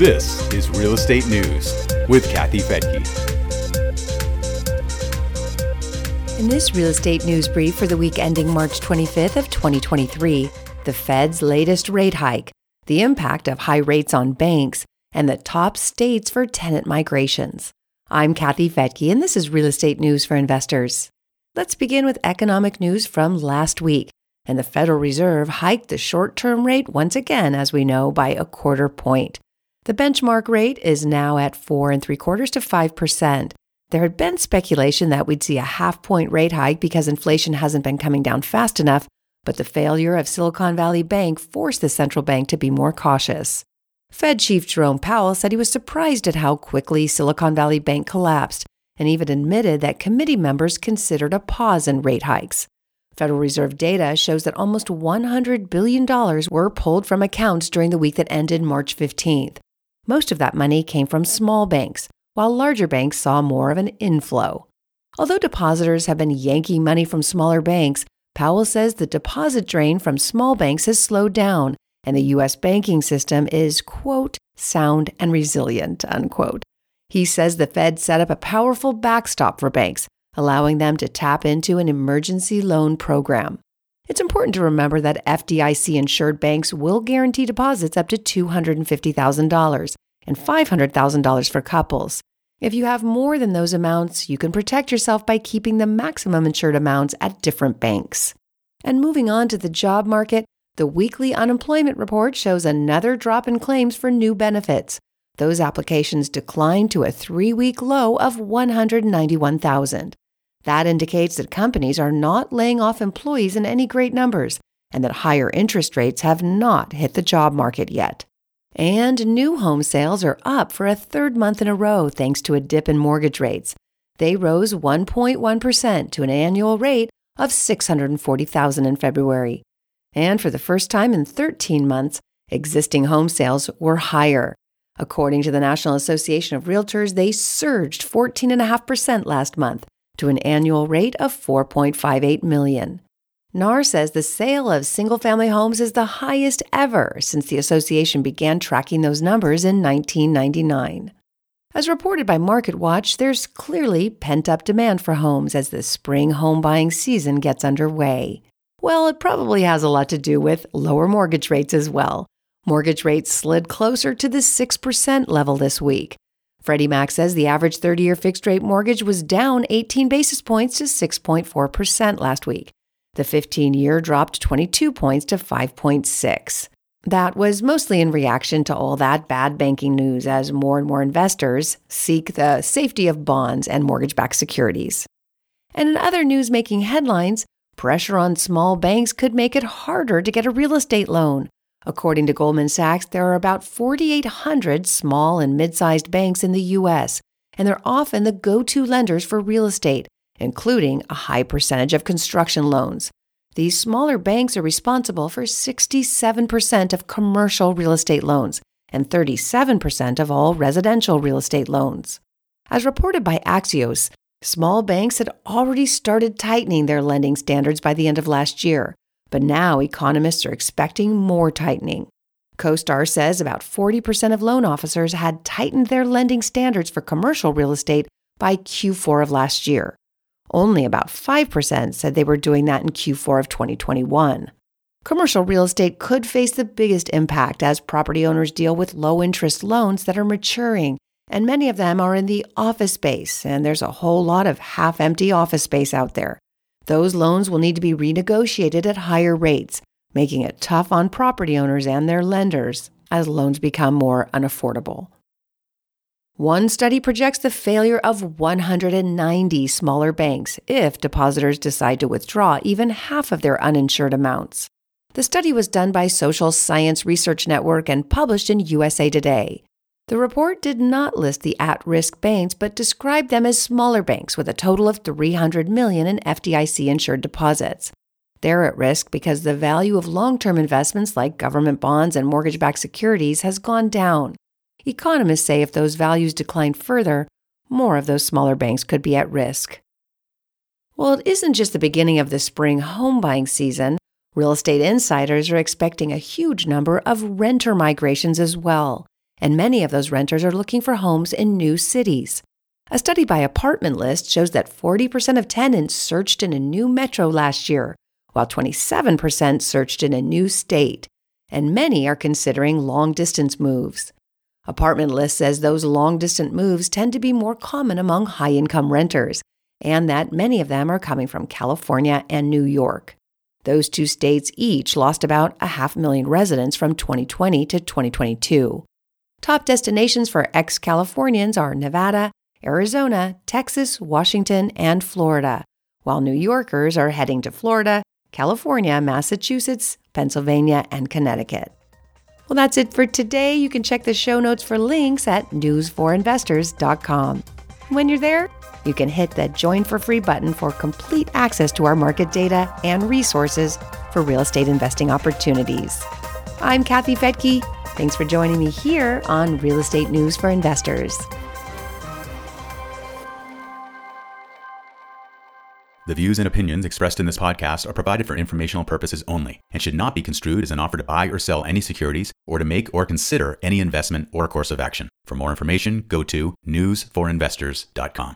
This is Real Estate News with Kathy Fettke. In this real estate news brief for the week ending March 25th of 2023, the Fed's latest rate hike, the impact of high rates on banks, and the top states for tenant migrations. I'm Kathy Fettke, and this is Real Estate News for Investors. Let's begin with economic news from last week. And the Federal Reserve hiked the short term rate once again, as we know, by a quarter point. The benchmark rate is now at four and three quarters to 5%. There had been speculation that we'd see a half point rate hike because inflation hasn't been coming down fast enough, but the failure of Silicon Valley Bank forced the central bank to be more cautious. Fed Chief Jerome Powell said he was surprised at how quickly Silicon Valley Bank collapsed and even admitted that committee members considered a pause in rate hikes. Federal Reserve data shows that almost $100 billion were pulled from accounts during the week that ended March 15th. Most of that money came from small banks, while larger banks saw more of an inflow. Although depositors have been yanking money from smaller banks, Powell says the deposit drain from small banks has slowed down and the U.S. banking system is, quote, sound and resilient, unquote. He says the Fed set up a powerful backstop for banks, allowing them to tap into an emergency loan program. It's important to remember that FDIC insured banks will guarantee deposits up to $250,000 and $500,000 for couples. If you have more than those amounts, you can protect yourself by keeping the maximum insured amounts at different banks. And moving on to the job market, the weekly unemployment report shows another drop in claims for new benefits. Those applications declined to a three week low of 191,000. That indicates that companies are not laying off employees in any great numbers and that higher interest rates have not hit the job market yet. And new home sales are up for a third month in a row thanks to a dip in mortgage rates. They rose 1.1% to an annual rate of 640,000 in February. And for the first time in 13 months, existing home sales were higher. According to the National Association of Realtors, they surged 14.5% last month to an annual rate of 4.58 million. NAR says the sale of single family homes is the highest ever since the association began tracking those numbers in 1999. As reported by MarketWatch, there's clearly pent up demand for homes as the spring home buying season gets underway. Well, it probably has a lot to do with lower mortgage rates as well. Mortgage rates slid closer to the 6% level this week. Freddie Mac says the average 30 year fixed rate mortgage was down 18 basis points to 6.4% last week. The 15 year dropped 22 points to 5.6. That was mostly in reaction to all that bad banking news as more and more investors seek the safety of bonds and mortgage backed securities. And in other news making headlines, pressure on small banks could make it harder to get a real estate loan. According to Goldman Sachs, there are about 4,800 small and mid sized banks in the U.S., and they're often the go to lenders for real estate, including a high percentage of construction loans. These smaller banks are responsible for 67% of commercial real estate loans and 37% of all residential real estate loans. As reported by Axios, small banks had already started tightening their lending standards by the end of last year, but now economists are expecting more tightening. CoStar says about 40% of loan officers had tightened their lending standards for commercial real estate by Q4 of last year. Only about 5% said they were doing that in Q4 of 2021. Commercial real estate could face the biggest impact as property owners deal with low interest loans that are maturing, and many of them are in the office space, and there's a whole lot of half empty office space out there. Those loans will need to be renegotiated at higher rates, making it tough on property owners and their lenders as loans become more unaffordable. One study projects the failure of 190 smaller banks if depositors decide to withdraw even half of their uninsured amounts. The study was done by Social Science Research Network and published in USA Today. The report did not list the at risk banks, but described them as smaller banks with a total of 300 million in FDIC insured deposits. They're at risk because the value of long term investments like government bonds and mortgage backed securities has gone down. Economists say if those values decline further, more of those smaller banks could be at risk. Well, it isn't just the beginning of the spring home buying season. Real estate insiders are expecting a huge number of renter migrations as well. And many of those renters are looking for homes in new cities. A study by Apartment List shows that 40% of tenants searched in a new metro last year, while 27% searched in a new state, and many are considering long distance moves. Apartment List says those long distance moves tend to be more common among high income renters, and that many of them are coming from California and New York. Those two states each lost about a half million residents from 2020 to 2022. Top destinations for ex Californians are Nevada, Arizona, Texas, Washington, and Florida, while New Yorkers are heading to Florida, California, Massachusetts, Pennsylvania, and Connecticut. Well, that's it for today. You can check the show notes for links at newsforinvestors.com. When you're there, you can hit the Join for Free button for complete access to our market data and resources for real estate investing opportunities. I'm Kathy Fettke. Thanks for joining me here on Real Estate News for Investors. The views and opinions expressed in this podcast are provided for informational purposes only and should not be construed as an offer to buy or sell any securities or to make or consider any investment or course of action. For more information, go to newsforinvestors.com.